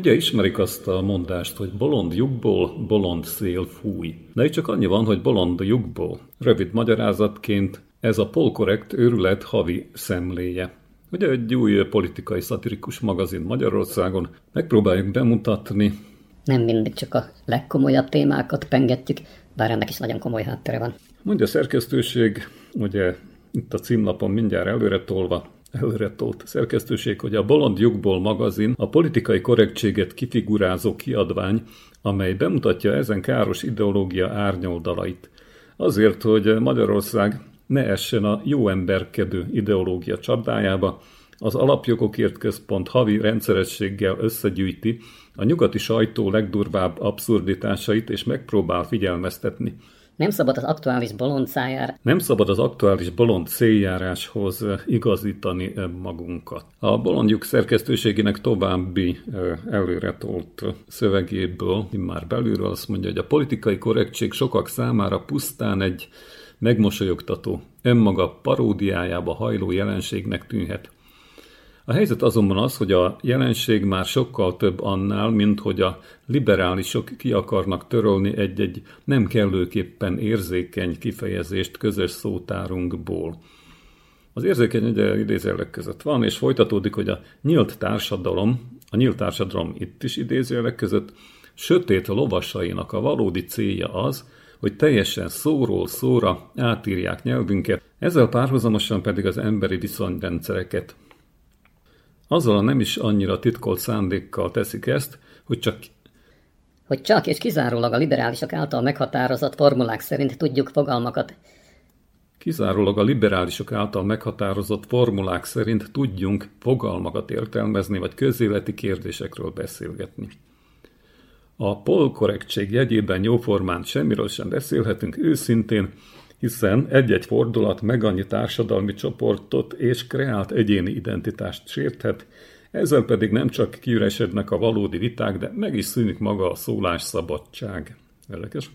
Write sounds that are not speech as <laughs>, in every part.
Ugye ismerik azt a mondást, hogy bolond lyukból bolond szél fúj. De itt csak annyi van, hogy bolond lyukból. Rövid magyarázatként ez a polkorrekt őrület havi szemléje. Ugye egy új politikai szatirikus magazin Magyarországon megpróbáljuk bemutatni. Nem mindig csak a legkomolyabb témákat pengetjük, bár ennek is nagyon komoly háttere van. Mondja a szerkesztőség, ugye itt a címlapon mindjárt előre tolva, előre tolt szerkesztőség, hogy a Bolond Jogból magazin a politikai korrektséget kifigurázó kiadvány, amely bemutatja ezen káros ideológia árnyoldalait. Azért, hogy Magyarország ne essen a jó emberkedő ideológia csapdájába, az Alapjogokért Központ havi rendszerességgel összegyűjti a nyugati sajtó legdurvább abszurditásait és megpróbál figyelmeztetni. Nem szabad az aktuális bolond szájára. Nem szabad az aktuális bolond céljáráshoz igazítani magunkat. A bolondjuk szerkesztőségének további előretolt szövegéből, már belülről azt mondja, hogy a politikai korrektség sokak számára pusztán egy megmosolyogtató, önmaga paródiájába hajló jelenségnek tűnhet. A helyzet azonban az, hogy a jelenség már sokkal több annál, mint hogy a liberálisok ki akarnak törölni egy-egy nem kellőképpen érzékeny kifejezést közös szótárunkból. Az érzékeny ugye idézőjelek között van, és folytatódik, hogy a nyílt társadalom, a nyílt társadalom itt is idézőjelek között, sötét lovasainak a valódi célja az, hogy teljesen szóról szóra átírják nyelvünket, ezzel párhuzamosan pedig az emberi viszonyrendszereket. Azzal a nem is annyira titkolt szándékkal teszik ezt, hogy csak hogy csak és kizárólag a liberálisok által meghatározott formulák szerint tudjuk fogalmakat. Kizárólag a liberálisok által meghatározott formulák szerint tudjunk fogalmakat értelmezni, vagy közéleti kérdésekről beszélgetni. A polkorrektség jegyében jóformán semmiről sem beszélhetünk őszintén, hiszen egy-egy fordulat meg annyi társadalmi csoportot és kreált egyéni identitást sérthet, ezzel pedig nem csak kiüresednek a valódi viták, de meg is szűnik maga a szólásszabadság. Érdekes.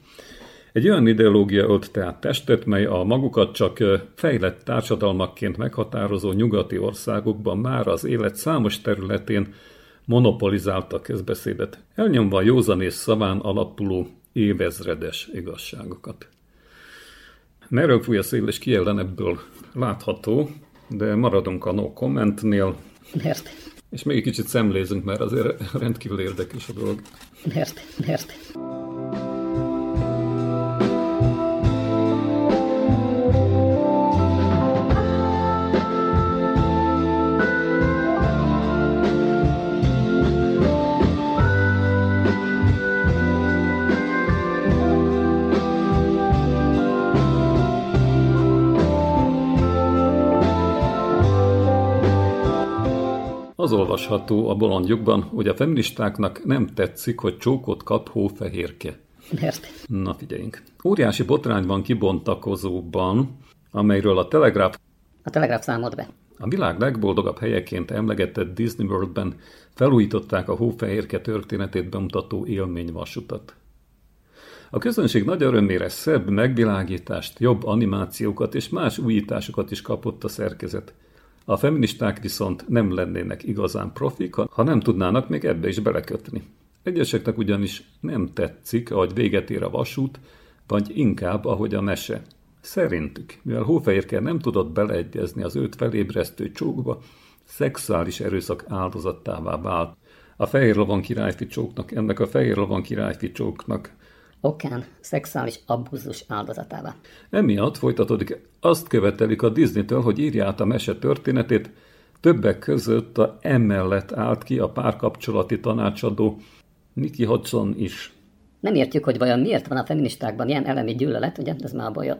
Egy olyan ideológia ölt tehát testet, mely a magukat csak fejlett társadalmakként meghatározó nyugati országokban már az élet számos területén monopolizálta közbeszédet, elnyomva a józanész szaván alapuló évezredes igazságokat. Merről fúj a szél, és ki ellen ebből látható, de maradunk a no commentnél. Mert? És még egy kicsit szemlézünk, mert azért rendkívül érdekes a dolog. Mert? Mert? Az olvasható a bolondjukban, hogy a feministáknak nem tetszik, hogy csókot kap hófehérke. Mert? Na figyeljünk. Óriási botrány van kibontakozóban, amelyről a Telegraph A Telegraph számolt be. a világ legboldogabb helyeként emlegetett Disney Worldben felújították a hófehérke történetét bemutató élményvasutat. A közönség nagy örömére szebb megvilágítást, jobb animációkat és más újításokat is kapott a szerkezet. A feministák viszont nem lennének igazán profik, ha nem tudnának még ebbe is belekötni. Egyeseknek ugyanis nem tetszik, ahogy véget ér a vasút, vagy inkább, ahogy a mese. Szerintük, mivel Hófehérke nem tudott beleegyezni az őt felébresztő csókba, szexuális erőszak áldozattává vált. A fehér lovon királyfi csóknak, ennek a fehér lovon királyfi csóknak Okán szexuális abúzus áldozatává. Emiatt folytatódik, azt követelik a Disney-től, hogy írja át a mese történetét, többek között a emellett állt ki a párkapcsolati tanácsadó Nicky Hodgson is. Nem értjük, hogy vajon miért van a feministákban ilyen elemi gyűlölet, ugye? Ez már baj.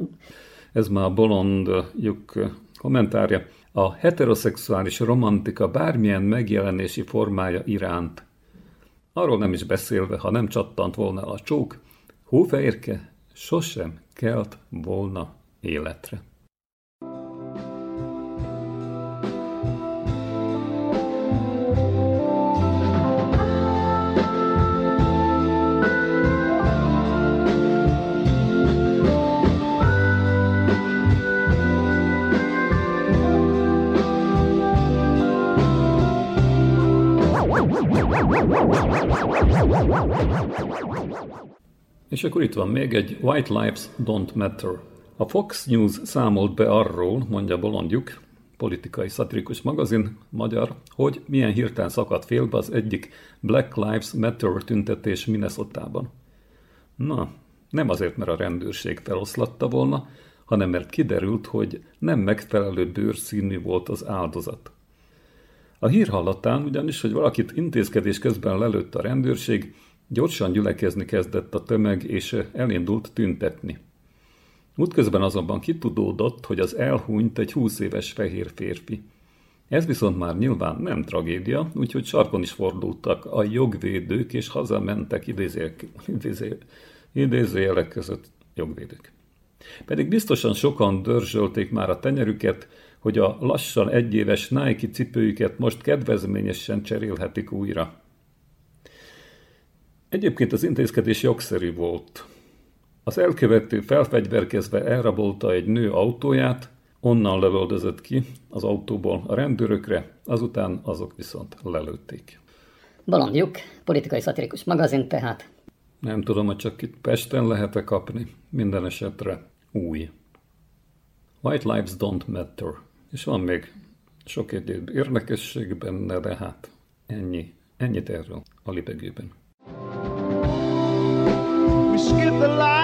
Ez már a bolondjuk kommentárja. A heteroszexuális romantika bármilyen megjelenési formája iránt. Arról nem is beszélve, ha nem csattant volna a csók, hófehérke sosem kelt volna életre. És akkor itt van még egy White Lives Don't Matter. A Fox News számolt be arról, mondja Bolondjuk, politikai szatirikus magazin, magyar, hogy milyen hirtelen szakadt félbe az egyik Black Lives Matter tüntetés Minnesotában. Na, nem azért, mert a rendőrség feloszlatta volna, hanem mert kiderült, hogy nem megfelelő bőrszínű volt az áldozat. A hír hallatán ugyanis, hogy valakit intézkedés közben lelőtt a rendőrség, gyorsan gyülekezni kezdett a tömeg, és elindult tüntetni. Útközben azonban kitudódott, hogy az elhunyt egy húsz éves fehér férfi. Ez viszont már nyilván nem tragédia, úgyhogy sarkon is fordultak a jogvédők, és hazamentek idézőjelek között jogvédők. Pedig biztosan sokan dörzsölték már a tenyerüket, hogy a lassan egyéves Nike cipőjüket most kedvezményesen cserélhetik újra. Egyébként az intézkedés jogszerű volt. Az elkövető felfegyverkezve elrabolta egy nő autóját, onnan lövöldözött ki az autóból a rendőrökre, azután azok viszont lelőtték. Bolondjuk, politikai szatirikus magazin tehát. Nem tudom, hogy csak itt Pesten lehet-e kapni, minden esetre új. White lives don't matter. És van még sok egyéb érdekesség benne, de hát ennyi, ennyit erről a libegőben. We skip the light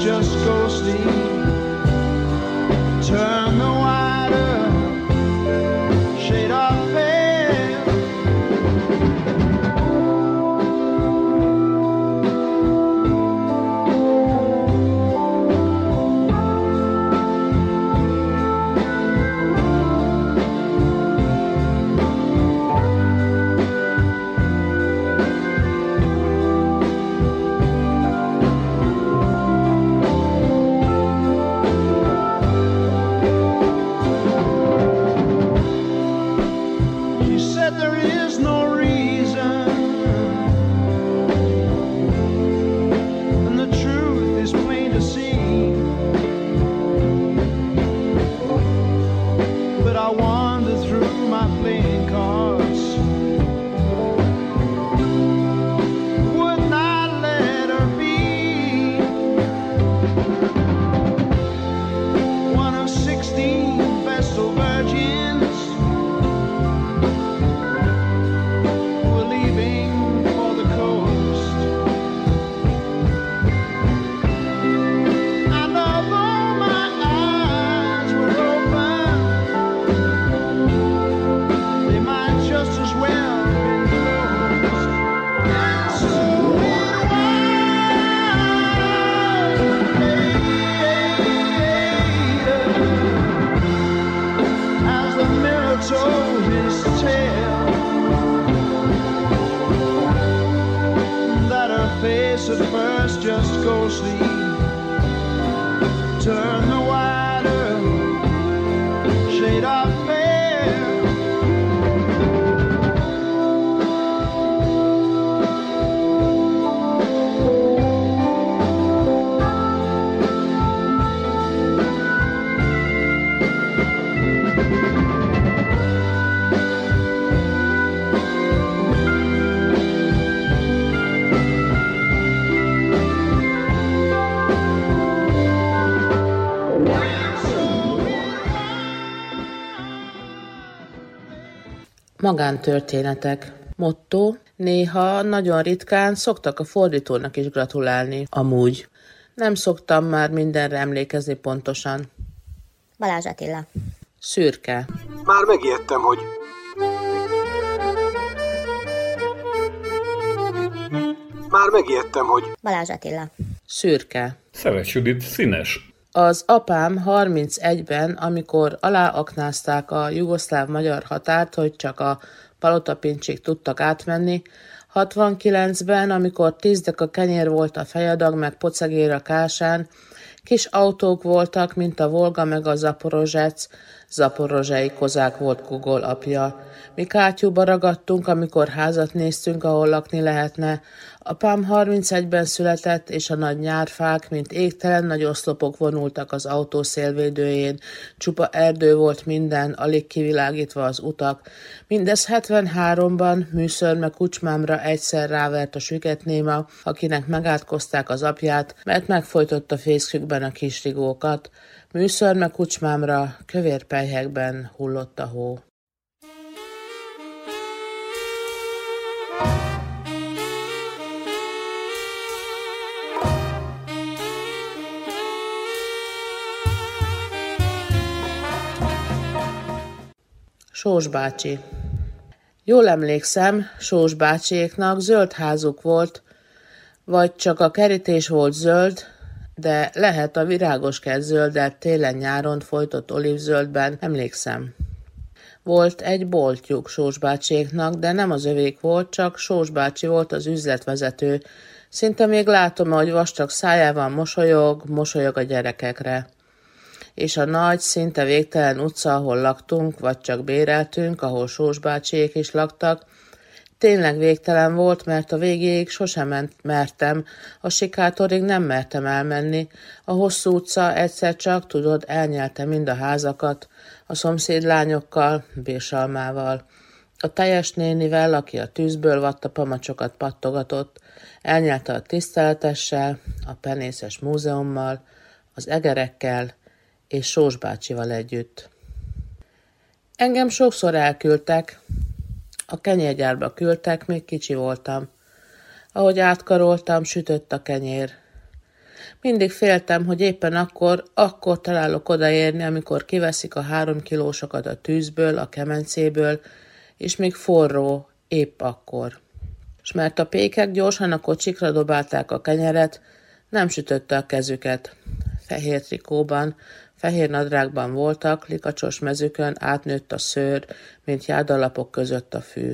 just ghosty. Magántörténetek. Motto. Néha, nagyon ritkán szoktak a fordítónak is gratulálni. Amúgy. Nem szoktam már mindenre emlékezni pontosan. Balázs Attila. Szürke. Már megijedtem, hogy Már megijedtem, hogy Balázs Attila. Szürke. Szeles Judit színes. Az apám 31-ben, amikor aláaknázták a jugoszláv-magyar határt, hogy csak a palotapincsig tudtak átmenni, 69-ben, amikor tízdek a kenyér volt a fejadag, meg pocegér a kásán, kis autók voltak, mint a Volga meg a Zaporozsec, zaporozsei kozák volt Kugol apja. Mi kátyúba ragadtunk, amikor házat néztünk, ahol lakni lehetne. Apám 31-ben született, és a nagy nyárfák, mint égtelen nagy oszlopok vonultak az autó szélvédőjén. Csupa erdő volt minden, alig kivilágítva az utak. Mindez 73-ban műszörme kucsmámra egyszer rávert a süketnéma, akinek megátkozták az apját, mert megfojtotta fészkükben a kisrigókat. Műszörme kucsmámra kövér pelyhekben hullott a hó. Sós bácsi. Jól emlékszem, Sós bácsiéknak zöld házuk volt, vagy csak a kerítés volt zöld, de lehet a virágos kert zöldet télen-nyáron folytott olívzöldben, emlékszem. Volt egy boltjuk Sós bácsiéknak, de nem az övék volt, csak Sós bácsi volt az üzletvezető. Szinte még látom, hogy vastag szájával mosolyog, mosolyog a gyerekekre és a nagy, szinte végtelen utca, ahol laktunk, vagy csak béreltünk, ahol Sós bácsiék is laktak, tényleg végtelen volt, mert a végéig sosem ment, mertem, a sikátorig nem mertem elmenni, a hosszú utca egyszer csak, tudod, elnyelte mind a házakat, a szomszédlányokkal, Bésalmával. A teljes nénivel, aki a tűzből vatta pamacsokat pattogatott, elnyelte a tiszteletessel, a penészes múzeummal, az egerekkel, és Sós bácsival együtt. Engem sokszor elküldtek, a kenyérgyárba küldtek, még kicsi voltam. Ahogy átkaroltam, sütött a kenyér. Mindig féltem, hogy éppen akkor, akkor találok odaérni, amikor kiveszik a három kilósokat a tűzből, a kemencéből, és még forró, épp akkor. S mert a pékek gyorsan a kocsikra dobálták a kenyeret, nem sütötte a kezüket. Fehér trikóban, Fehér nadrágban voltak, likacsos mezükön átnőtt a szőr, mint jádalapok között a fű.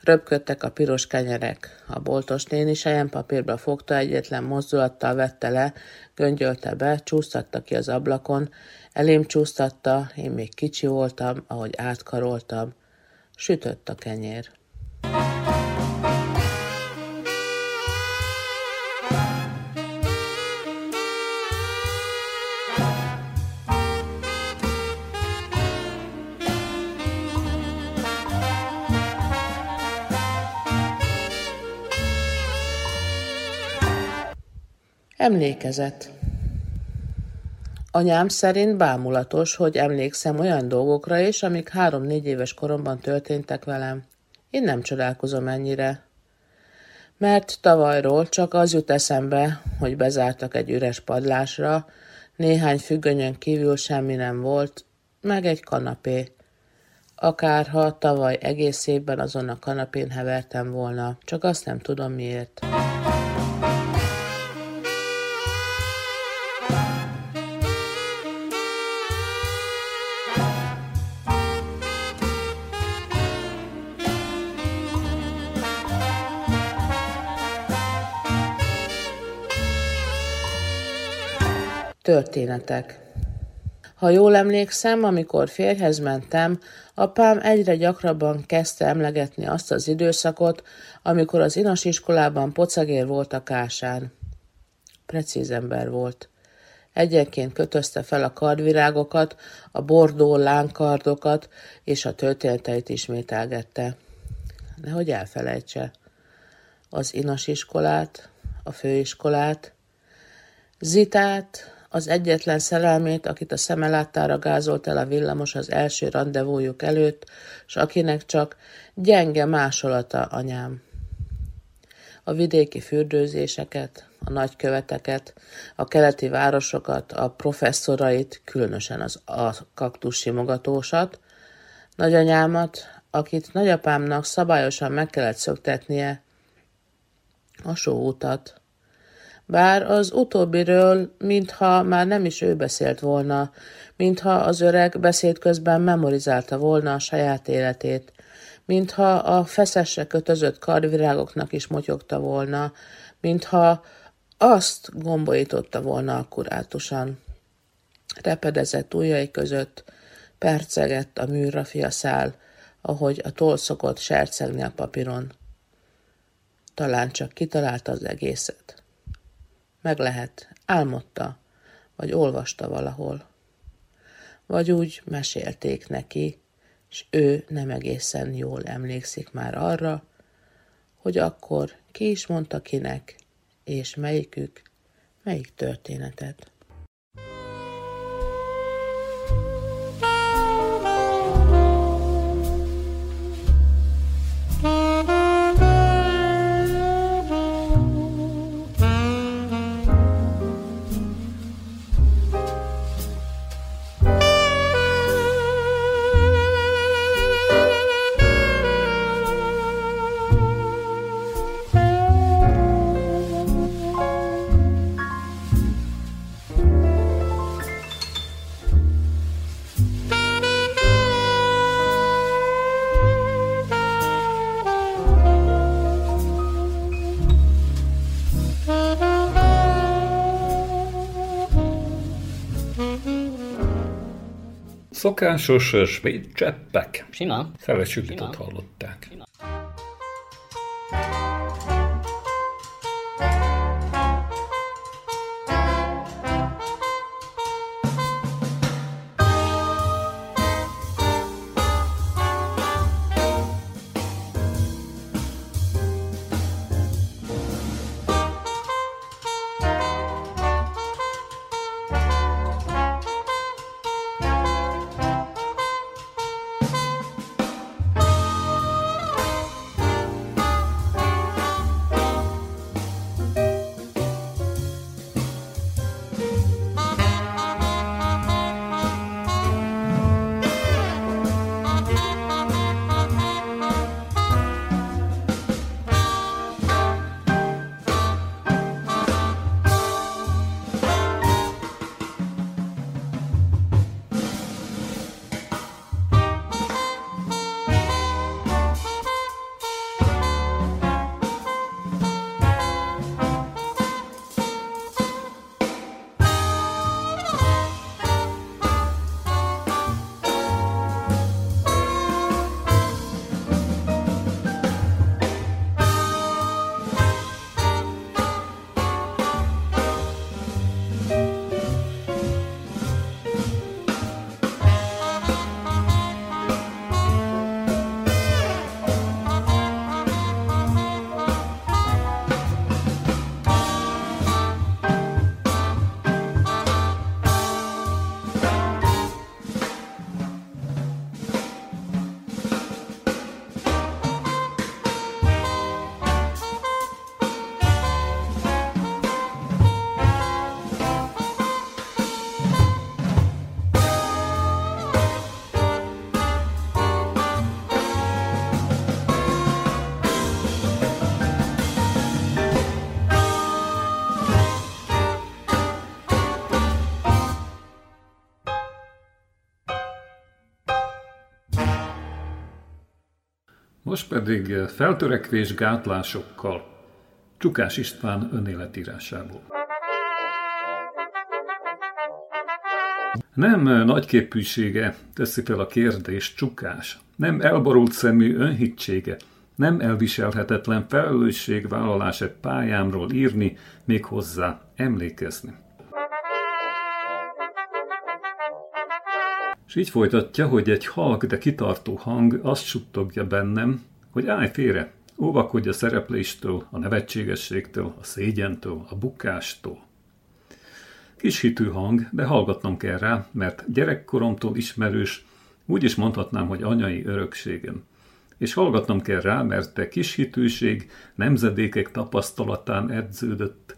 Röpködtek a piros kenyerek. A boltos néni papírba fogta, egyetlen mozdulattal vette le, göngyölte be, csúsztatta ki az ablakon, elém csúsztatta, én még kicsi voltam, ahogy átkaroltam. Sütött a kenyér. Emlékezet Anyám szerint bámulatos, hogy emlékszem olyan dolgokra is, amik három-négy éves koromban történtek velem. Én nem csodálkozom ennyire. Mert tavalyról csak az jut eszembe, hogy bezártak egy üres padlásra, néhány függönyön kívül semmi nem volt, meg egy kanapé. Akárha tavaly egész évben azon a kanapén hevertem volna, csak azt nem tudom miért. Történetek Ha jól emlékszem, amikor férjhez mentem, apám egyre gyakrabban kezdte emlegetni azt az időszakot, amikor az inas iskolában pocagér volt a kásán. Precíz ember volt. Egyenként kötözte fel a kardvirágokat, a bordó lánkardokat, és a történeteit ismételgette. Nehogy elfelejtse. Az inas iskolát, a főiskolát, Zitát, az egyetlen szerelmét, akit a szeme láttára gázolt el a villamos az első rendezvújuk előtt, s akinek csak gyenge másolata anyám. A vidéki fürdőzéseket, a nagyköveteket, a keleti városokat, a professzorait, különösen az a kaktus simogatósat, nagyanyámat, akit nagyapámnak szabályosan meg kellett szöktetnie, a sóutat, bár az utóbbiről, mintha már nem is ő beszélt volna, mintha az öreg beszéd közben memorizálta volna a saját életét, mintha a feszesre kötözött kardvirágoknak is motyogta volna, mintha azt gombolította volna akkurátusan. Repedezett ujjai között, percegett a műrafia szál, ahogy a toll szokott sercegni a papíron. Talán csak kitalálta az egészet. Meg lehet, álmodta, vagy olvasta valahol. Vagy úgy mesélték neki, és ő nem egészen jól emlékszik már arra, hogy akkor ki is mondta kinek, és melyikük, melyik történetet. Szokásos svéd cseppek. Sima. Szeles hallották. Most pedig feltörekvés gátlásokkal. Csukás István önéletírásából. Nem nagyképűsége teszi fel a kérdést csukás, nem elborult szemű önhitsége, nem elviselhetetlen felelősségvállalás egy pályámról írni, még hozzá emlékezni. És így folytatja, hogy egy halk, de kitartó hang azt suttogja bennem, hogy állj félre, óvakodj a szerepléstől, a nevetségességtől, a szégyentől, a bukástól. Kis hitű hang, de hallgatnom kell rá, mert gyerekkoromtól ismerős, úgy is mondhatnám, hogy anyai örökségem. És hallgatnom kell rá, mert te kis hitűség nemzedékek tapasztalatán edződött,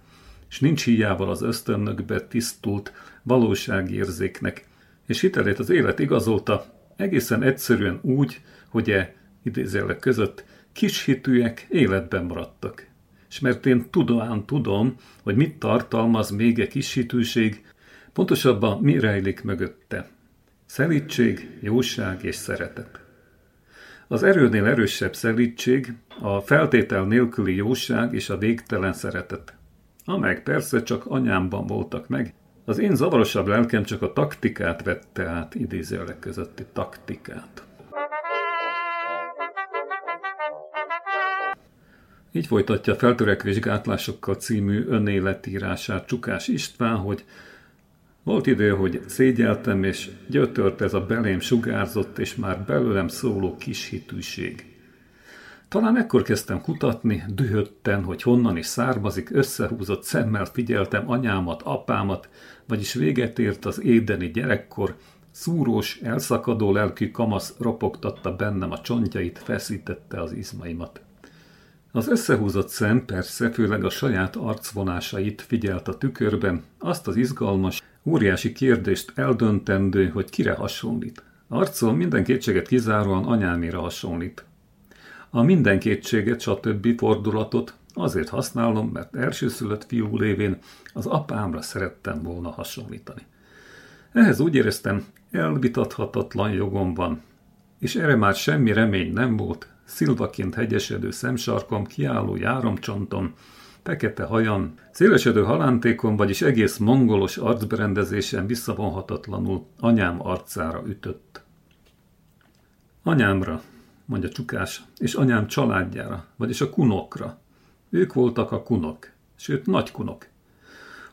és nincs hiával az ösztönökbe tisztult valóságérzéknek, és hitelét az élet igazolta, egészen egyszerűen úgy, hogy e idézőjelek között kis hitűek életben maradtak. És mert én tudóan tudom, hogy mit tartalmaz még egy kis hitűség, pontosabban mi rejlik mögötte. Szelítség, jóság és szeretet. Az erőnél erősebb szelítség, a feltétel nélküli jóság és a végtelen szeretet. Amelyek persze csak anyámban voltak meg, az én zavarosabb lelkem csak a taktikát vette át, idézőjelek közötti taktikát. Így folytatja feltörekvés gátlásokkal című önéletírását Csukás István, hogy volt idő, hogy szégyeltem, és gyötört ez a belém sugárzott, és már belőlem szóló kis hitűség. Talán ekkor kezdtem kutatni, dühötten, hogy honnan is származik, összehúzott szemmel figyeltem anyámat, apámat, vagyis véget ért az édeni gyerekkor, szúrós, elszakadó lelkű kamasz ropogtatta bennem a csontjait, feszítette az izmaimat. Az összehúzott szem persze főleg a saját arcvonásait figyelt a tükörben, azt az izgalmas, óriási kérdést eldöntendő, hogy kire hasonlít. Arcon minden kétséget kizáróan anyámira hasonlít. A minden kétséget, stb. fordulatot azért használom, mert elsőszülött fiú lévén az apámra szerettem volna hasonlítani. Ehhez úgy éreztem, elvitathatatlan jogom van, és erre már semmi remény nem volt, szilvaként hegyesedő szemsarkom, kiálló járomcsontom, fekete hajam, szélesedő halántékon, vagyis egész mongolos arcberendezésen visszavonhatatlanul anyám arcára ütött. Anyámra, mondja Csukás, és anyám családjára, vagyis a kunokra. Ők voltak a kunok, sőt nagy kunok.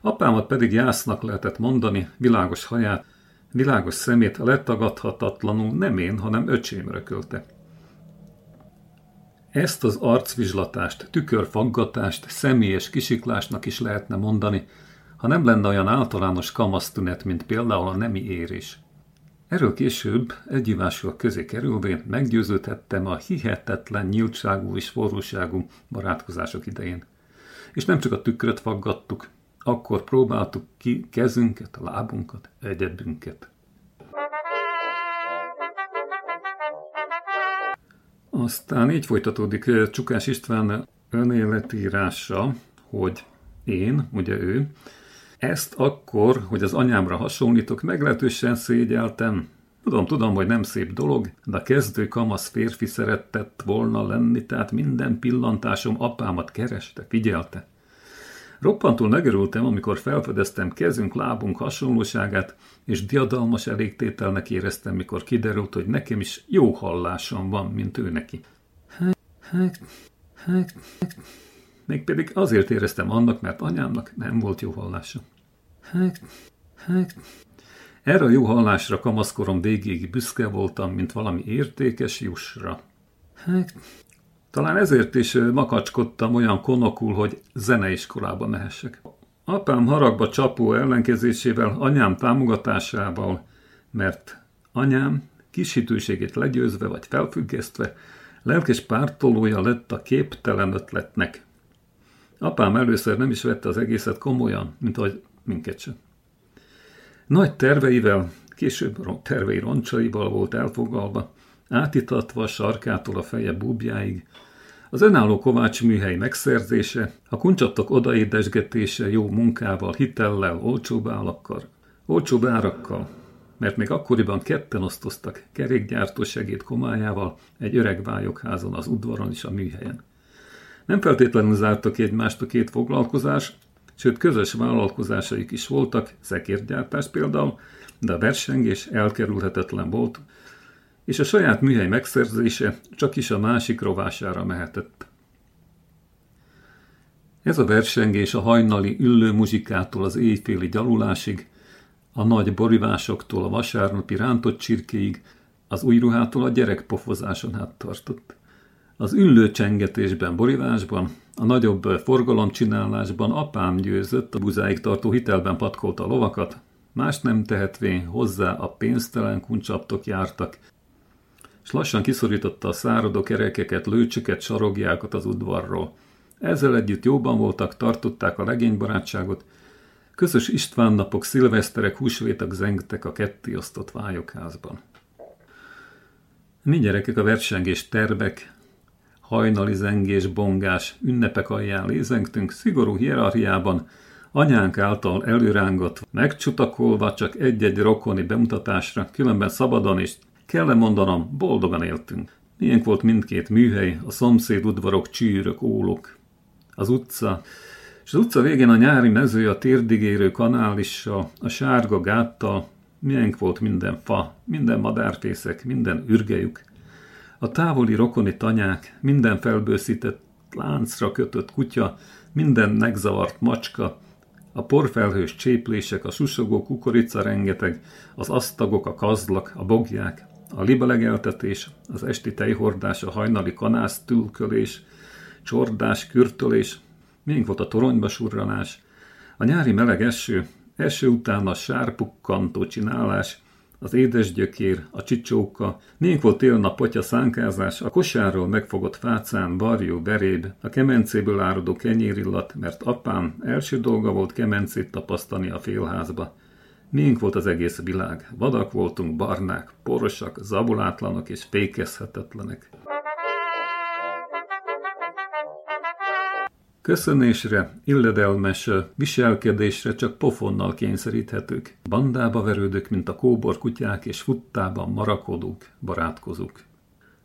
Apámat pedig jásznak lehetett mondani, világos haját, világos szemét letagadhatatlanul nem én, hanem öcsém rökölte. Ezt az arcvizslatást, tükörfaggatást személyes kisiklásnak is lehetne mondani, ha nem lenne olyan általános kamasztünet, mint például a nemi érés. Erről később, egyivásúak közé kerülvén meggyőződhettem a hihetetlen nyíltságú és forróságú barátkozások idején. És nem csak a tükröt faggattuk, akkor próbáltuk ki kezünket, a lábunkat, egyedünket. Aztán így folytatódik Csukás István önéletírása, hogy én, ugye ő, ezt akkor, hogy az anyámra hasonlítok, meglehetősen szégyeltem. Tudom, tudom, hogy nem szép dolog, de a kezdő kamasz férfi szeretett volna lenni, tehát minden pillantásom apámat kereste, figyelte. Roppantul megörültem, amikor felfedeztem kezünk, lábunk hasonlóságát, és diadalmas elégtételnek éreztem, mikor kiderült, hogy nekem is jó hallásom van, mint ő neki. Mégpedig azért éreztem annak, mert anyámnak nem volt jó hallása. Erre a jó hallásra kamaszkorom végéig büszke voltam, mint valami értékes jussra. Talán ezért is makacskodtam olyan konokul, hogy zeneiskolába mehessek. Apám haragba csapó ellenkezésével, anyám támogatásával, mert anyám kisítőségét legyőzve vagy felfüggesztve, lelkes pártolója lett a képtelen ötletnek. Apám először nem is vette az egészet komolyan, mint ahogy minket sem. Nagy terveivel, később tervei roncsaival volt elfogalva, átitatva sarkától a feje búbjáig, az önálló Kovács műhely megszerzése, a kuncsattok odaédesgetése jó munkával, hitellel, olcsóbb állakkal, olcsóbb árakkal, mert még akkoriban ketten osztoztak kerékgyártó segéd komájával egy öreg vályokházon, az udvaron és a műhelyen. Nem feltétlenül zártak egymást a két foglalkozás, sőt közös vállalkozásaik is voltak, szekérgyártás például, de a versengés elkerülhetetlen volt, és a saját műhely megszerzése csak is a másik rovására mehetett. Ez a versengés a hajnali üllő muzsikától az éjféli gyalulásig, a nagy borivásoktól a vasárnapi rántott csirkéig, az új ruhától a gyerek pofozáson át tartott. Az üllő csengetésben, borivásban, a nagyobb forgalomcsinálásban apám győzött, a buzáig tartó hitelben patkolta a lovakat, más nem tehetvén hozzá a pénztelen kuncsaptok jártak, és lassan kiszorította a száradó kerekeket, lőcsöket, sarogjákat az udvarról. Ezzel együtt jóban voltak, tartották a legénybarátságot, közös István napok, szilveszterek, húsvétek zengtek a kettéosztott vályokházban. Mi gyerekek a versengés terbek, hajnali zengés, bongás, ünnepek alján lézengtünk, szigorú hierarchiában, anyánk által előrángat, megcsutakolva csak egy-egy rokoni bemutatásra, különben szabadon és kell -e mondanom, boldogan éltünk. Milyen volt mindkét műhely, a szomszéd udvarok, csűrök, ólok, az utca, és az utca végén a nyári mező, a térdigérő kanálissal, a sárga gáttal, milyen volt minden fa, minden madárfészek, minden ürgejük, a távoli rokoni tanyák, minden felbőszített láncra kötött kutya, minden megzavart macska, a porfelhős cséplések, a susogó kukorica rengeteg, az asztagok, a kazlak, a bogják, a libelegeltetés, az esti tejhordás, a hajnali kanász tülkölés, csordás, kürtölés, még volt a toronyba surranás, a nyári meleg eső, eső után a sárpukkantó csinálás, az édesgyökér, a csicsóka, még volt télen a potya szánkázás, a kosárról megfogott fácán, varjú, beréb, a kemencéből áradó kenyérillat, mert apám első dolga volt kemencét tapasztani a félházba. Miink volt az egész világ. Vadak voltunk, barnák, porosak, zabulátlanok és fékezhetetlenek. Köszönésre, illedelmes viselkedésre csak pofonnal kényszeríthetők. Bandába verődök, mint a kóbor kutyák, és futtában marakodók, barátkozók.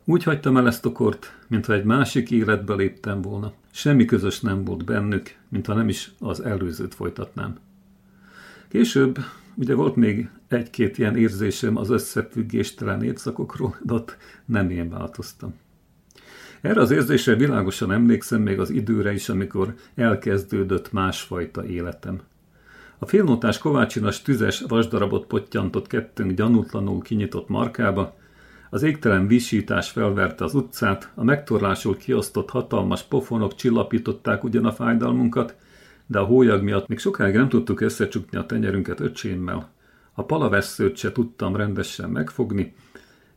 Úgy hagytam el ezt a kort, mintha egy másik életbe léptem volna. Semmi közös nem volt bennük, mintha nem is az előzőt folytatnám. Később ugye volt még egy-két ilyen érzésem az összefüggéstelen évszakokról, de ott nem én változtam. Erre az érzésre világosan emlékszem még az időre is, amikor elkezdődött másfajta életem. A félnótás Kovácsinas tüzes vasdarabot pottyantott kettőnk gyanútlanul kinyitott markába, az égtelen visítás felverte az utcát, a megtorlásul kiosztott hatalmas pofonok csillapították ugyan a fájdalmunkat, de a hólyag miatt még sokáig nem tudtuk összecsukni a tenyerünket öcsémmel. A palavesszőt se tudtam rendesen megfogni,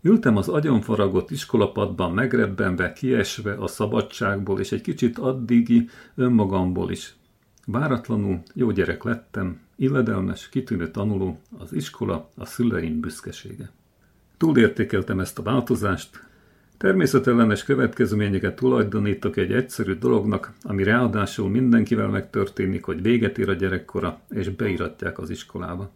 Ültem az agyonfaragott iskolapadban megrebbenve, kiesve a szabadságból, és egy kicsit addigi önmagamból is. Váratlanul jó gyerek lettem, illedelmes, kitűnő tanuló, az iskola, a szüleim büszkesége. Túlértékeltem ezt a változást, Természetellenes következményeket tulajdonítok egy egyszerű dolognak, ami ráadásul mindenkivel megtörténik, hogy véget ér a gyerekkora, és beiratják az iskolába.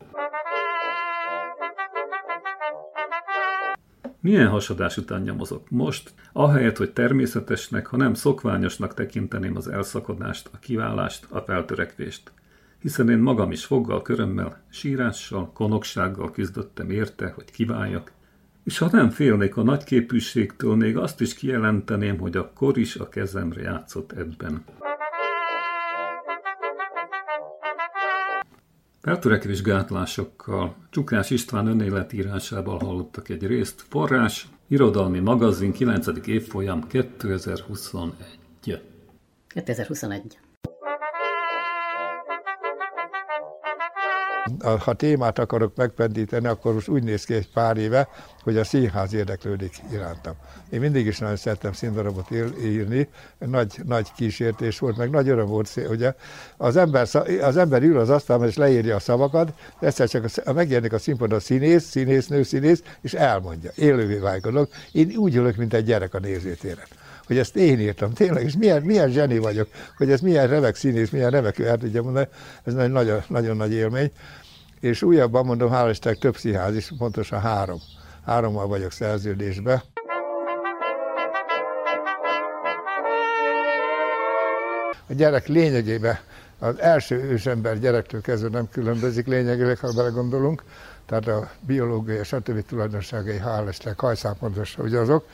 Milyen hasadás után nyomozok most, ahelyett, hogy természetesnek, hanem szokványosnak tekinteném az elszakadást, a kiválást, a feltörekvést. Hiszen én magam is foggal, körömmel, sírással, konoksággal küzdöttem érte, hogy kiváljak, és ha nem félnék a nagyképűségtől, még azt is kijelenteném, hogy a kor is a kezemre játszott ebben. Feltörekvés gátlásokkal Csukás István önéletírásával hallottak egy részt. Forrás, Irodalmi magazin 9. évfolyam 2021. 2021. ha témát akarok megpendíteni, akkor most úgy néz ki egy pár éve, hogy a színház érdeklődik irántam. Én mindig is nagyon szerettem színdarabot írni, nagy, nagy kísértés volt, meg nagy öröm volt, ugye az ember, az ember ül az asztalon és leírja a szavakat, egyszer csak a, megjelenik a színpadon a színész, színésznő, színész, és elmondja, élővé válik. Én úgy ülök, mint egy gyerek a nézőtéren hogy ezt én írtam, tényleg, és milyen, milyen zseni vagyok, hogy ez milyen remek színész, milyen remek el tudja mondani, ez egy nagyon, nagyon nagy élmény. És újabban mondom, hála Istennek több színház is, pontosan három. Hárommal vagyok szerződésbe. A gyerek lényegében az első ősember gyerektől kezdve nem különbözik lényegileg, ha belegondolunk, tehát a biológiai, stb. tulajdonságai, hálestek, hajszápontosan ugyanazok.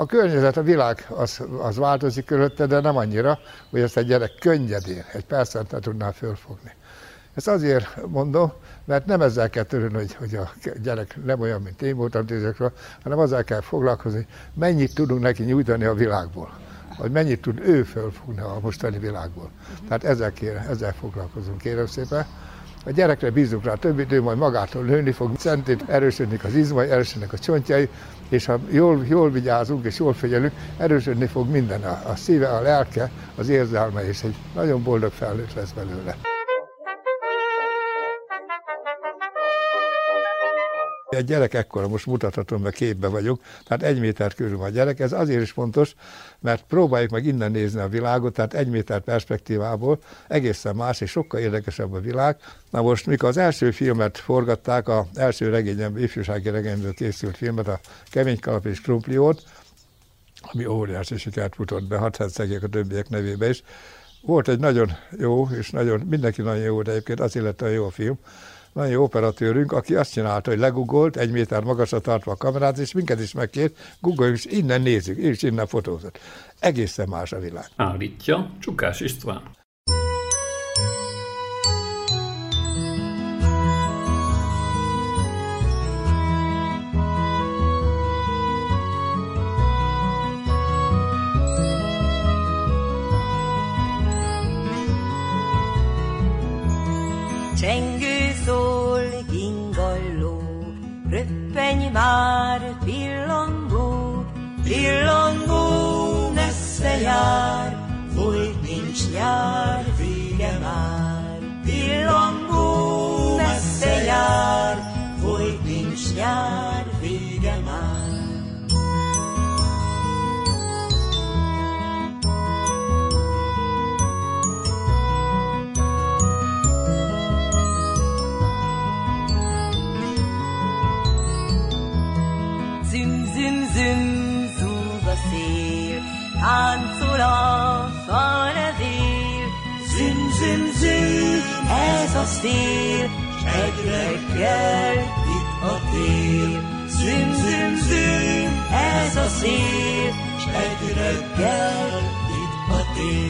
A környezet, a világ az, az változik körülötte, de nem annyira, hogy ezt egy gyerek könnyedén, egy percentet tudná fölfogni. Ezt azért mondom, mert nem ezzel kell törődni, hogy, hogy a gyerek nem olyan, mint én voltam tízekről, hanem azzal kell foglalkozni, mennyit tudunk neki nyújtani a világból hogy mennyit tud ő fölfogni a mostani világból. Tehát ezzel, kér, ezzel foglalkozunk, kérem szépen. A gyerekre bízunk rá több idő, majd magától nőni fog, szentét erősödnek az izmai, erősödnek a csontjai, és ha jól, jól vigyázunk és jól figyelünk, erősödni fog minden, a, a szíve, a lelke, az érzelme, és egy nagyon boldog felnőtt lesz belőle. Egy gyerek ekkora, most mutathatom, mert képbe vagyok, tehát egy méter körül a gyerek. Ez azért is fontos, mert próbáljuk meg innen nézni a világot, tehát egy méter perspektívából egészen más és sokkal érdekesebb a világ. Na most, mikor az első filmet forgatták, az első regényem, ifjúsági regényből készült filmet, a Kemény Kalap és Krumpliót, ami óriási sikert futott be, hat a többiek nevébe is. Volt egy nagyon jó, és nagyon, mindenki nagyon jó, de egyébként azért lett a jó a film, nagyon jó operatőrünk, aki azt csinálta, hogy legugolt, egy méter magasra tartva a kamerát, és minket is megkért, gugoljunk, és innen nézzük, és innen fotózott. Egészen más a világ. Állítja Csukás István. Már, pillangó, pillangó messze jár, folyt nincs nyár, vége már. Pillangó messze jár, folyt nincs nyár, szél, s egy reggel itt a tél. Züm, züm, züm, ez a szél, s egy reggel itt a tél.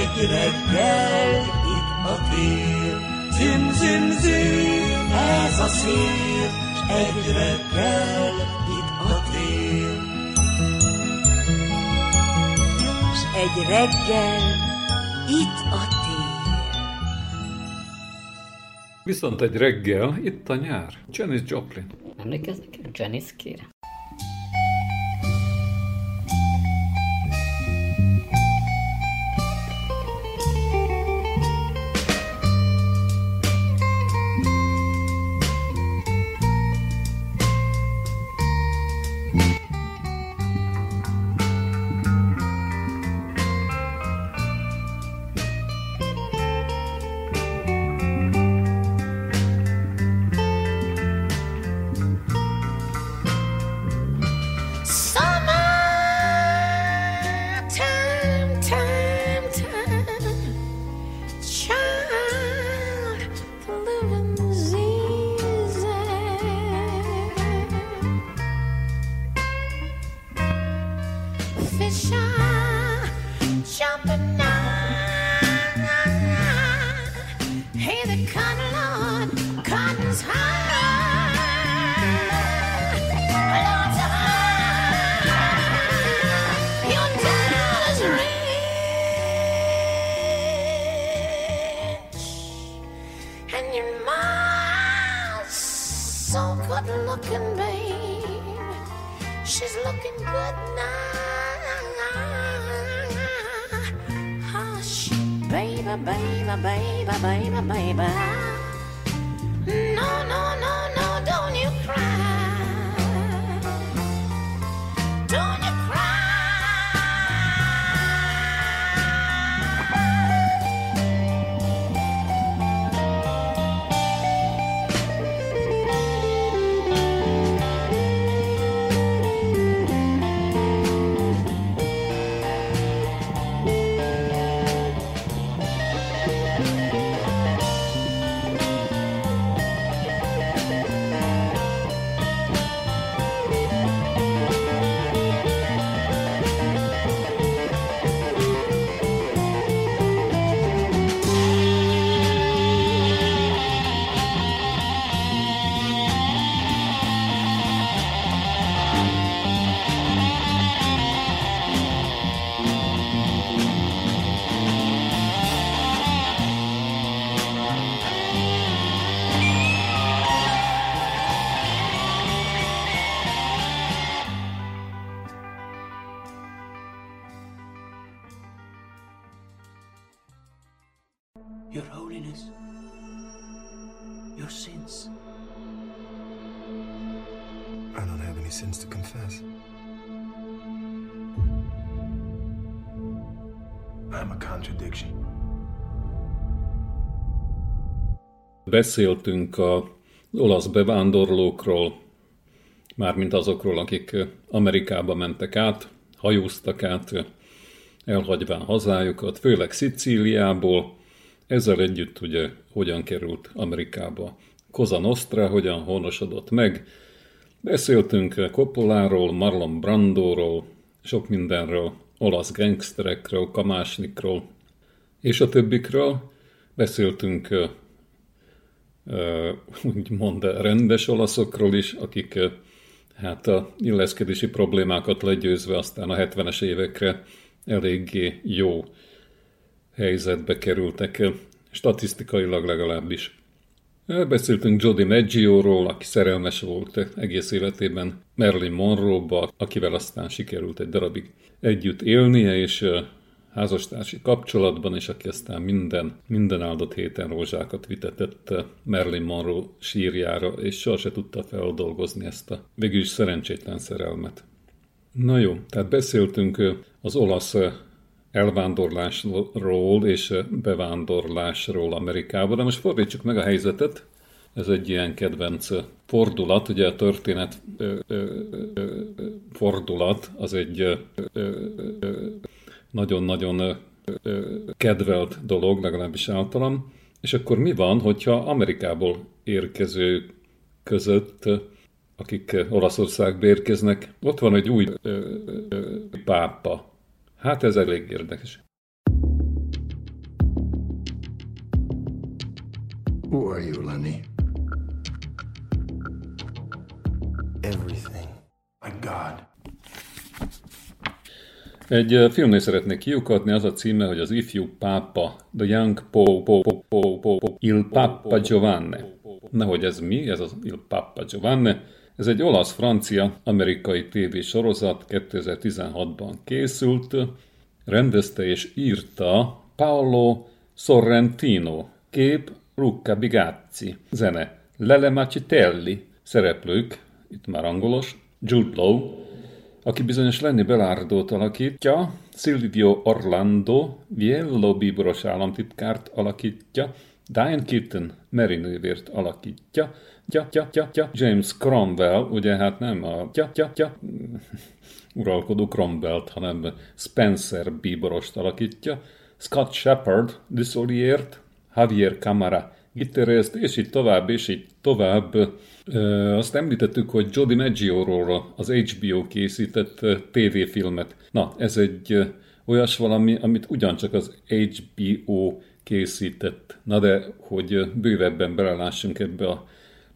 Egy reggel itt a tél. Züm, züm, züm, ez a szél, s egy reggel itt a tél. S egy reggel itt a tél. Viszont egy reggel, itt a nyár, Janis Joplin. Emlékeznek? Janis kérem. Holiness, your sins. I don't have any sins to confess. I'm a contradiction. Beszéltünk a olasz bevándorlókról, mármint azokról, akik Amerikába mentek át, hajóztak át, elhagyván hazájukat, főleg Szicíliából. Ezzel együtt ugye hogyan került Amerikába Cosa Nostra, hogyan honosodott meg. Beszéltünk Coppoláról, Marlon Brandóról, sok mindenről, olasz gangsterekről, Kamásnikról, és a többikről. Beszéltünk úgymond rendes olaszokról is, akik hát a illeszkedési problémákat legyőzve aztán a 70-es évekre eléggé jó helyzetbe kerültek, statisztikailag legalábbis. Beszéltünk Jody Maggio-ról, aki szerelmes volt egész életében Marilyn Monroe-ba, akivel aztán sikerült egy darabig együtt élnie, és házastársi kapcsolatban, és aki aztán minden, minden áldott héten rózsákat vitetett Marilyn Monroe sírjára, és sohasem tudta feldolgozni ezt a végül is szerencsétlen szerelmet. Na jó, tehát beszéltünk az olasz elvándorlásról és bevándorlásról Amerikába, de most fordítsuk meg a helyzetet. Ez egy ilyen kedvenc fordulat, ugye a történet fordulat az egy nagyon-nagyon kedvelt dolog, legalábbis általam. És akkor mi van, hogyha Amerikából érkező között, akik Olaszországba érkeznek, ott van egy új ö, ö, pápa. Hát ez elég érdekes. Who are you, Lenny? Everything. My God. Egy filmnél szeretnék kiukatni, az a címe, hogy az ifjú pápa, The Young Po Po Po Po Po, po Il Papa Giovanni. Nehogy ez mi, ez az Il Papa Giovanni. Ez egy olasz-francia amerikai tévésorozat, 2016-ban készült, rendezte és írta Paolo Sorrentino, kép Luca Bigazzi, zene Lele Macitelli, szereplők, itt már angolos, Jude Law, aki bizonyos Lenny Belardót alakítja, Silvio Orlando, Viello bíboros államtitkárt alakítja, Diane Keaton Mary nővért alakítja, tya, tya, tya, tya, James Cromwell, ugye hát nem a tya, tya, tya, <laughs> uralkodó Cromwell-t, hanem Spencer bíborost alakítja, Scott Shepard Dussoliért, Javier Camara gitarrist, és így tovább, és így tovább. Azt említettük, hogy Jody Maggio-ról az HBO készített tévéfilmet. Na, ez egy olyas valami, amit ugyancsak az HBO készített. Na de, hogy bővebben belelássunk ebbe a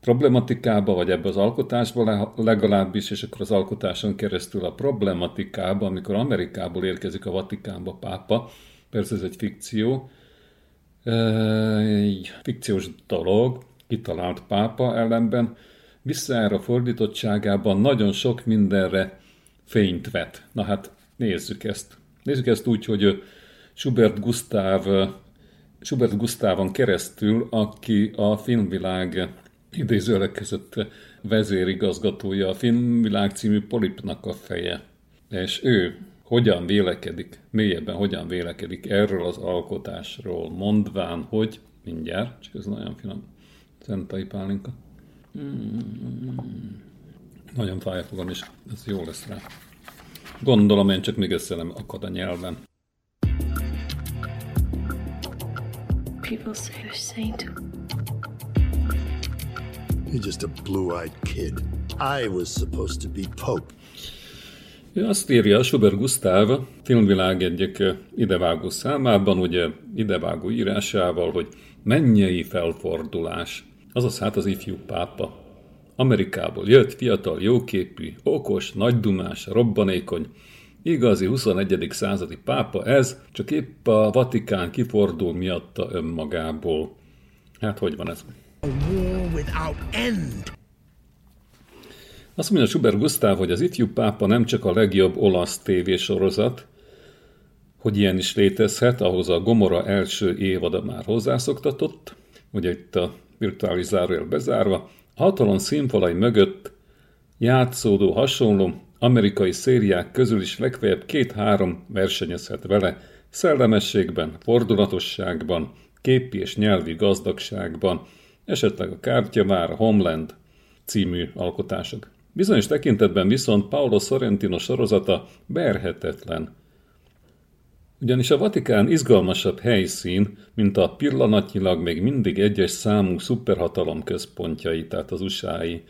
problematikába, vagy ebbe az alkotásba legalábbis, és akkor az alkotáson keresztül a problematikába, amikor Amerikából érkezik a Vatikánba pápa, persze ez egy fikció, egy fikciós dolog, kitalált pápa ellenben, visszaára fordítottságában nagyon sok mindenre fényt vet. Na hát nézzük ezt. Nézzük ezt úgy, hogy Schubert Gustav, Schubert Gustavon keresztül, aki a filmvilág idézőleg között vezérigazgatója, a filmvilág című polipnak a feje. És ő hogyan vélekedik, mélyebben hogyan vélekedik erről az alkotásról, mondván, hogy mindjárt, csak ez nagyon finom, szentai pálinka. Mm, nagyon fáj a fogam, és ez jó lesz rá. Gondolom én csak még össze nem akad a nyelven. People say a saint. You're just a blue-eyed kid. I was supposed to be Pope. Ő azt írja Schubert Gustav filmvilág egyik idevágó számában, ugye idevágó írásával, hogy mennyei felfordulás. Azaz hát az ifjú pápa. Amerikából jött fiatal, jóképű, okos, nagydumás, robbanékony, igazi 21. századi pápa ez, csak épp a Vatikán kifordul miatta önmagából. Hát hogy van ez? A war without end. Azt mondja Schubert Gustav, hogy az ifjú pápa nem csak a legjobb olasz tévésorozat, Hogy ilyen is létezhet, ahhoz a Gomora első évada már hozzászoktatott, ugye itt a virtuális zárójel bezárva, a hatalom színfalai mögött játszódó hasonló amerikai szériák közül is legfeljebb két-három versenyezhet vele szellemességben, fordulatosságban, képi és nyelvi gazdagságban, esetleg a kártya már a Homeland című alkotások. Bizonyos tekintetben viszont Paolo Sorrentino sorozata berhetetlen. Ugyanis a Vatikán izgalmasabb helyszín, mint a pillanatnyilag még mindig egyes számú szuperhatalom központjai, tehát az usa -i.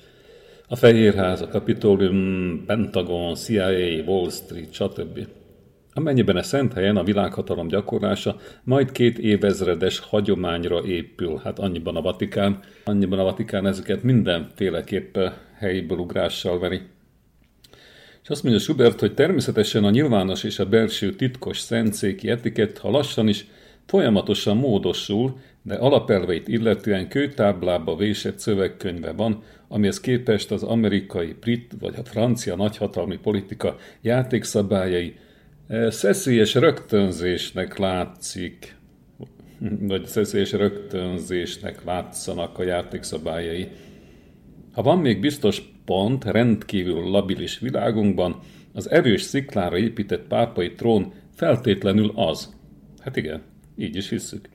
A Fehérház, a Kapitolium, Pentagon, CIA, Wall Street, stb. Amennyiben a szent helyen a világhatalom gyakorlása majd két évezredes hagyományra épül, hát annyiban a Vatikán, annyiban a Vatikán ezeket mindenféleképp helyből ugrással veri. És azt mondja Schubert, hogy természetesen a nyilvános és a belső titkos szentszéki etikett, ha lassan is folyamatosan módosul, de alapelveit illetően kőtáblába vésett szövegkönyve van, amihez képest az amerikai, brit vagy a francia nagyhatalmi politika játékszabályai szeszélyes rögtönzésnek látszik, vagy szeszélyes rögtönzésnek látszanak a játékszabályai. Ha van még biztos pont rendkívül labilis világunkban, az erős sziklára épített pápai trón feltétlenül az. Hát igen, így is hisszük.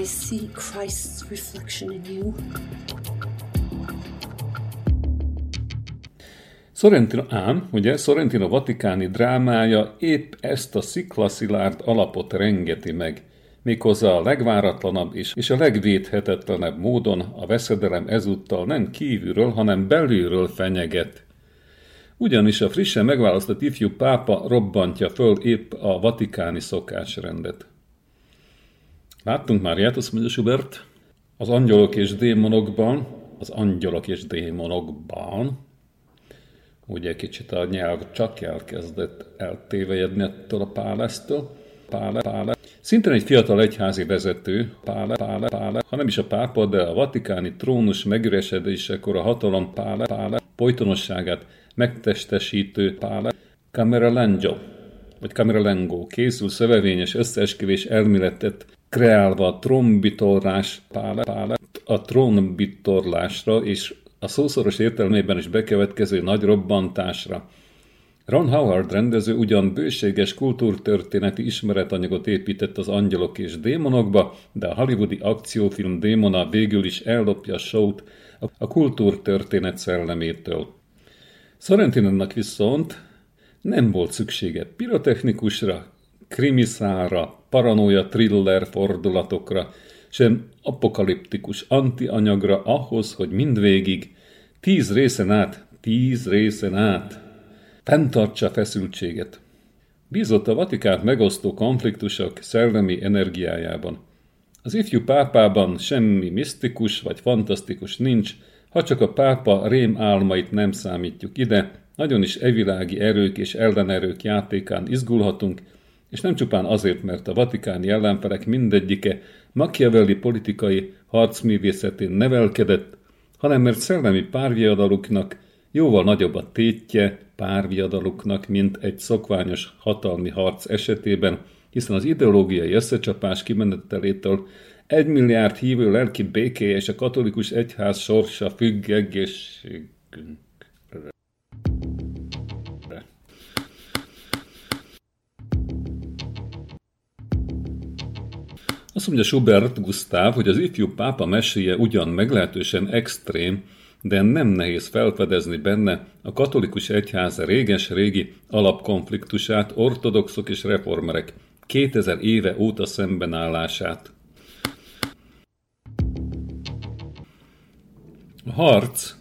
I see Christ's reflection in you. Sorrentino ám, ugye, Sorrentino vatikáni drámája épp ezt a sziklaszilárd alapot rengeti meg, méghozzá a legváratlanabb és, és a legvédhetetlenebb módon a veszedelem ezúttal nem kívülről, hanem belülről fenyeget. Ugyanis a frissen megválasztott ifjú pápa robbantja föl épp a vatikáni szokásrendet. Láttunk már ilyet, azt mondja Schubert, az angyalok és démonokban, az angyalok és démonokban, ugye kicsit a nyelv csak elkezdett eltévejedni ettől a pálesztől. Pále, pále. Szintén egy fiatal egyházi vezető, pále, pále, pále, ha nem is a pápa, de a vatikáni trónus megüresedésekor a hatalom pále, pále, folytonosságát megtestesítő pále, Lengo, vagy Lengo, készül szövevényes összeesküvés elméletet kreálva a trombitorlás pále, pále, a trónbitorlásra és a szószoros értelmében is bekövetkező nagy robbantásra. Ron Howard rendező ugyan bőséges kultúrtörténeti ismeretanyagot épített az angyalok és démonokba, de a hollywoodi akciófilm démona végül is ellopja a show a kultúrtörténet szellemétől. Sorrentinennak viszont nem volt szüksége pirotechnikusra, krimiszára, paranoia thriller fordulatokra, sem apokaliptikus antianyagra ahhoz, hogy mindvégig, tíz részen át, tíz részen át, fenntartsa feszültséget. Bízott a Vatikát megosztó konfliktusok szellemi energiájában. Az ifjú pápában semmi misztikus vagy fantasztikus nincs, ha csak a pápa rém álmait nem számítjuk ide, nagyon is evilági erők és ellenerők játékán izgulhatunk, és nem csupán azért, mert a vatikáni ellenfelek mindegyike Machiavelli politikai harcművészetén nevelkedett, hanem mert szellemi párviadaluknak jóval nagyobb a tétje párviadaluknak, mint egy szokványos hatalmi harc esetében, hiszen az ideológiai összecsapás kimenetelétől egy milliárd hívő lelki békéje és a katolikus egyház sorsa függ egészségünk. Azt mondja Schubert Gustav, hogy az ifjú pápa meséje ugyan meglehetősen extrém, de nem nehéz felfedezni benne a katolikus egyház réges-régi alapkonfliktusát, ortodoxok és reformerek 2000 éve óta szembenállását. A harc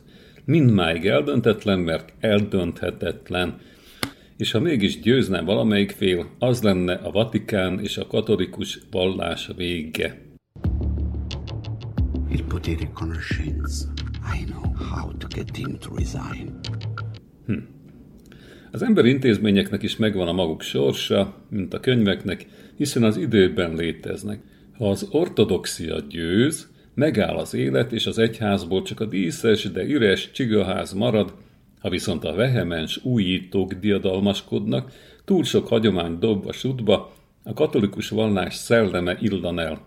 mindmáig eldöntetlen, mert eldönthetetlen, és ha mégis győzne valamelyik fél, az lenne a Vatikán és a katolikus vallás vége. Il potere conoscenza. I know how to get him to resign. Hm. Az emberi intézményeknek is megvan a maguk sorsa, mint a könyveknek, hiszen az időben léteznek. Ha az ortodoxia győz, megáll az élet, és az egyházból csak a díszes, de üres csigaház marad, Ha viszont a vehemens újítók diadalmaskodnak, túl sok hagyomány dob a sutba, a katolikus vallás szelleme illan el.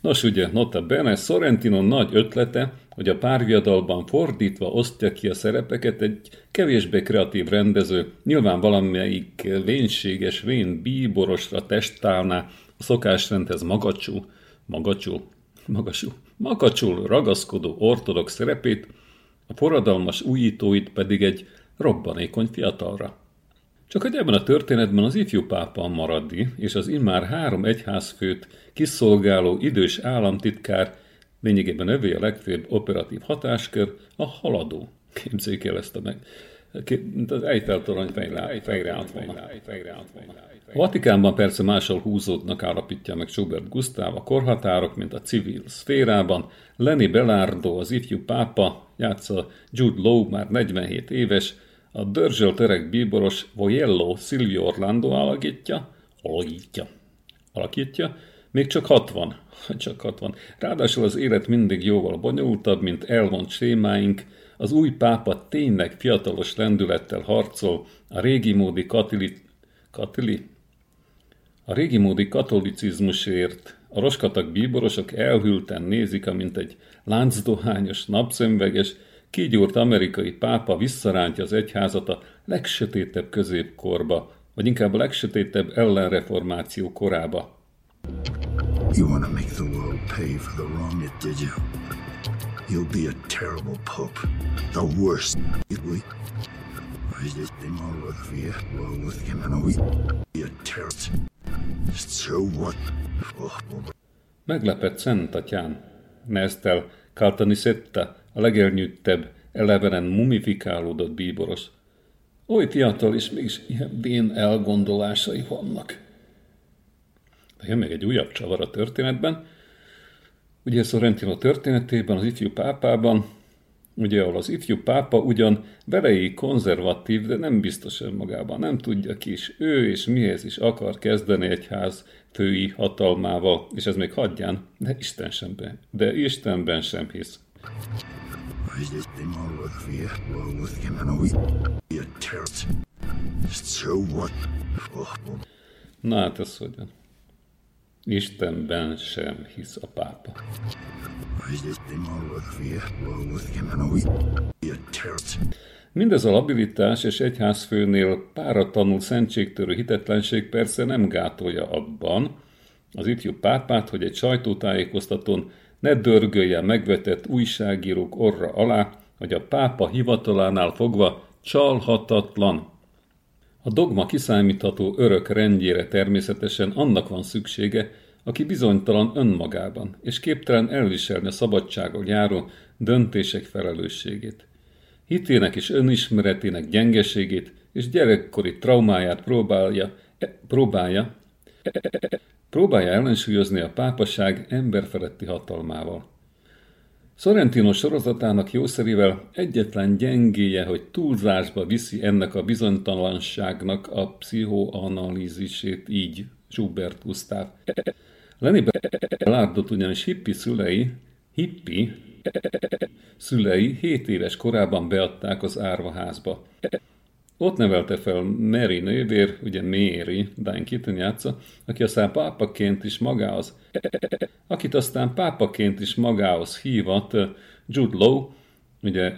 Nos ugye, nota bene, Sorrentino nagy ötlete, hogy a párviadalban fordítva osztja ki a szerepeket egy kevésbé kreatív rendező, nyilván valamelyik vénséges vén bíborosra testálná a szokásrendhez magacsú, magacsú, magasú, makacsul ragaszkodó ortodox szerepét, a forradalmas újítóit pedig egy robbanékony fiatalra. Csak hogy ebben a történetben az ifjú pápa maradi, és az immár három egyházfőt kiszolgáló idős államtitkár lényegében övé a legfőbb operatív hatáskör, a haladó. Képzeljük el ezt a meg. Mint az Eiffel torony fejre, fejre állt volna. A Vatikánban persze máshol húzódnak, állapítja meg Schubert Gustav a korhatárok, mint a civil szférában. Lenny Belardo, az ifjú pápa, játsza Jude Law, már 47 éves, a dörzsölt öreg bíboros Voyello Silvio Orlando alakítja, alakítja, alakítja, még csak 60, <laughs> csak 60. Ráadásul az élet mindig jóval bonyolultabb, mint elvont sémáink, az új pápa tényleg fiatalos lendülettel harcol, a régi módi katili, katili, a régi módi katolicizmusért a roskatak bíborosok elhülten nézik, amint egy láncdohányos, napszemveges, kígyórt amerikai pápa visszarántja az egyházat a legsötétebb középkorba, vagy inkább a legsötétebb ellenreformáció korába. You want make the world pay for the wrong it did you. You'll be a terrible pope. The worst. We just be a terrorist. So what? Meglepett Szent Atyán, Nestel Kaltanisetta, a legelnyűttebb, elevenen mumifikálódott bíboros. Oly fiatal, és mégis ilyen vén elgondolásai vannak. De jön még egy újabb csavar a történetben. Ugye Sorrentino történetében, az ifjú pápában, ugye ahol az ifjú pápa ugyan velei konzervatív, de nem biztos önmagában, nem tudja ki is ő és mihez is akar kezdeni egy ház fői hatalmával, és ez még hagyján, de Isten sem be, de Istenben sem hisz. Na hát ez hogyan? Istenben sem hisz a pápa. Mindez a labilitás és egyházfőnél páratlanul szentségtörő hitetlenség persze nem gátolja abban az ifjú pápát, hogy egy sajtótájékoztatón ne dörgölje megvetett újságírók orra alá, hogy a pápa hivatalánál fogva csalhatatlan. A dogma kiszámítható örök rendjére természetesen annak van szüksége, aki bizonytalan önmagában, és képtelen elviselni a szabadságon járó döntések felelősségét. Hitének és önismeretének gyengeségét és gyerekkori traumáját próbálja, e, próbálja, e, próbálja ellensúlyozni a pápaság emberfeletti hatalmával. Sorrentino sorozatának jószerivel egyetlen gyengéje, hogy túlzásba viszi ennek a bizonytalanságnak a pszichoanalízisét így Schubert Gustav. Lenny Belardot ugyanis hippi szülei, hippi szülei 7 éves korában beadták az árvaházba. Ott nevelte fel Mary nővér, ugye Mary, Diane Keaton játsza, aki aztán pápaként is magához, akit aztán pápaként is magához hívat Jude Law, ugye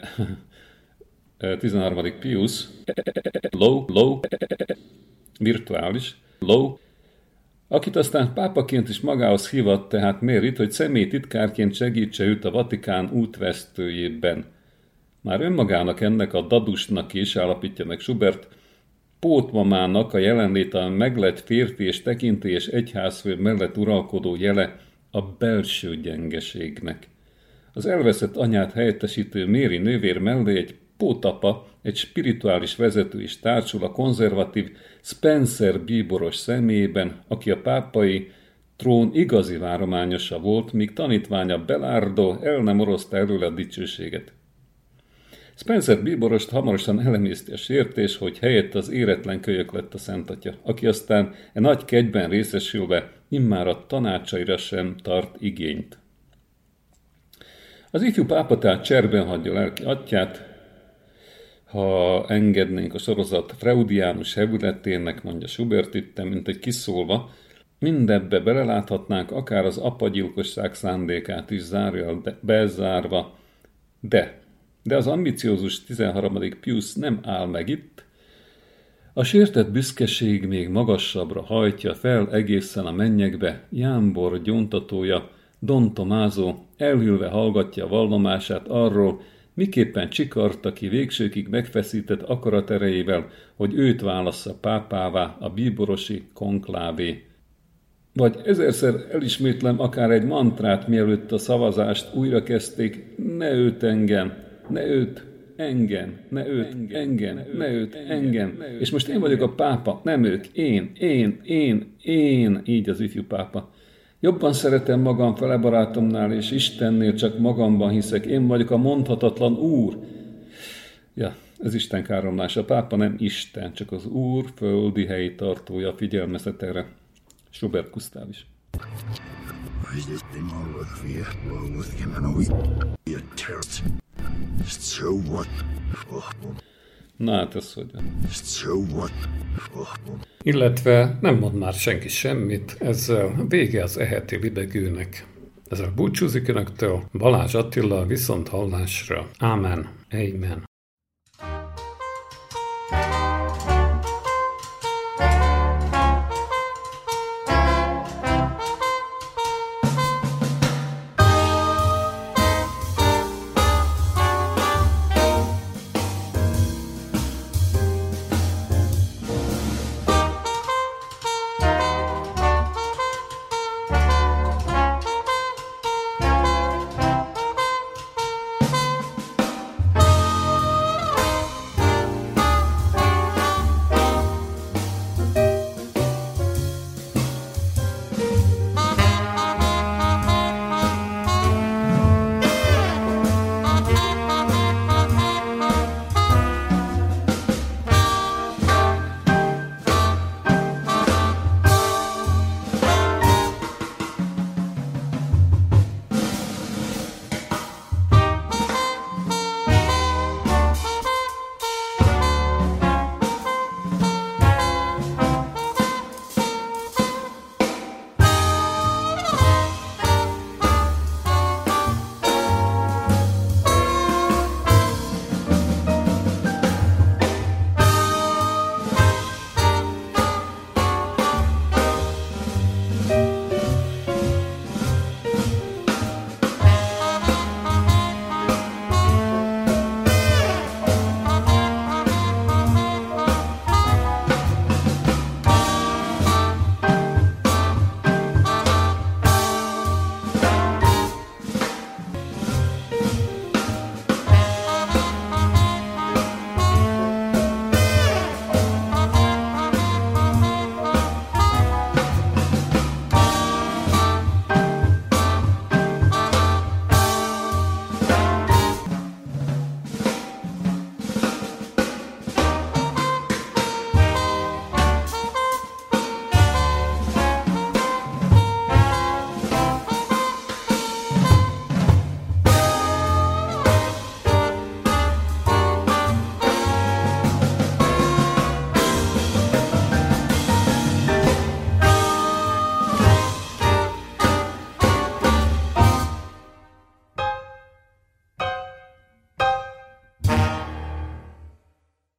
<laughs> 13. Pius, Law, Law, virtuális, Law, akit aztán pápaként is magához hívott tehát Mérit, hogy személy titkárként segítse őt a Vatikán útvesztőjében. Már önmagának ennek a dadusnak is, állapítja meg Schubert, pótmamának a jelenléte a meglett férfi és tekintélyes egyházfő mellett uralkodó jele a belső gyengeségnek. Az elveszett anyát helyettesítő Méri nővér mellé egy pótapa, egy spirituális vezető is társul a konzervatív Spencer bíboros személyében, aki a pápai trón igazi várományosa volt, míg tanítványa Belardo el nem oroszta előle a dicsőséget. Spencer bíborost hamarosan elemészti a sértés, hogy helyett az éretlen kölyök lett a szentatya, aki aztán e nagy kegyben részesülve immár a tanácsaira sem tart igényt. Az ifjú pápa tehát cserben hagyja lelki atyát, ha engednénk a sorozat freudiánus hevületének, mondja Schubert itt, mint egy kiszólva, mindebbe beleláthatnánk akár az apagyilkosság szándékát is zárja bezárva, de, de az ambiciózus 13. Pius nem áll meg itt, a sértett büszkeség még magasabbra hajtja fel egészen a mennyekbe, Jámbor gyóntatója, Don Tomázó elhűlve hallgatja vallomását arról, miképpen csikarta ki végsőkig megfeszített akaraterejével, hogy őt válassza pápává a bíborosi konklávé. Vagy ezerszer elismétlem akár egy mantrát, mielőtt a szavazást újra kezdték, ne őt engem, ne őt, engem, ne őt, engem, ne őt, engem. És most én vagyok a pápa, nem ők, én, én, én, én, így az ifjú pápa. Jobban szeretem magam fele barátomnál, és Istennél csak magamban hiszek. Én vagyok a mondhatatlan Úr. Ja, ez Isten káromlás. A pápa nem Isten, csak az Úr földi helyi tartója. Figyelmeztet erre. Schubert Gustav is. Na hát ez hogy Illetve nem mond már senki semmit, ezzel vége az eheti libegőnek. Ezzel búcsúzik önöktől Balázs Attila viszont hallásra. Ámen. Amen.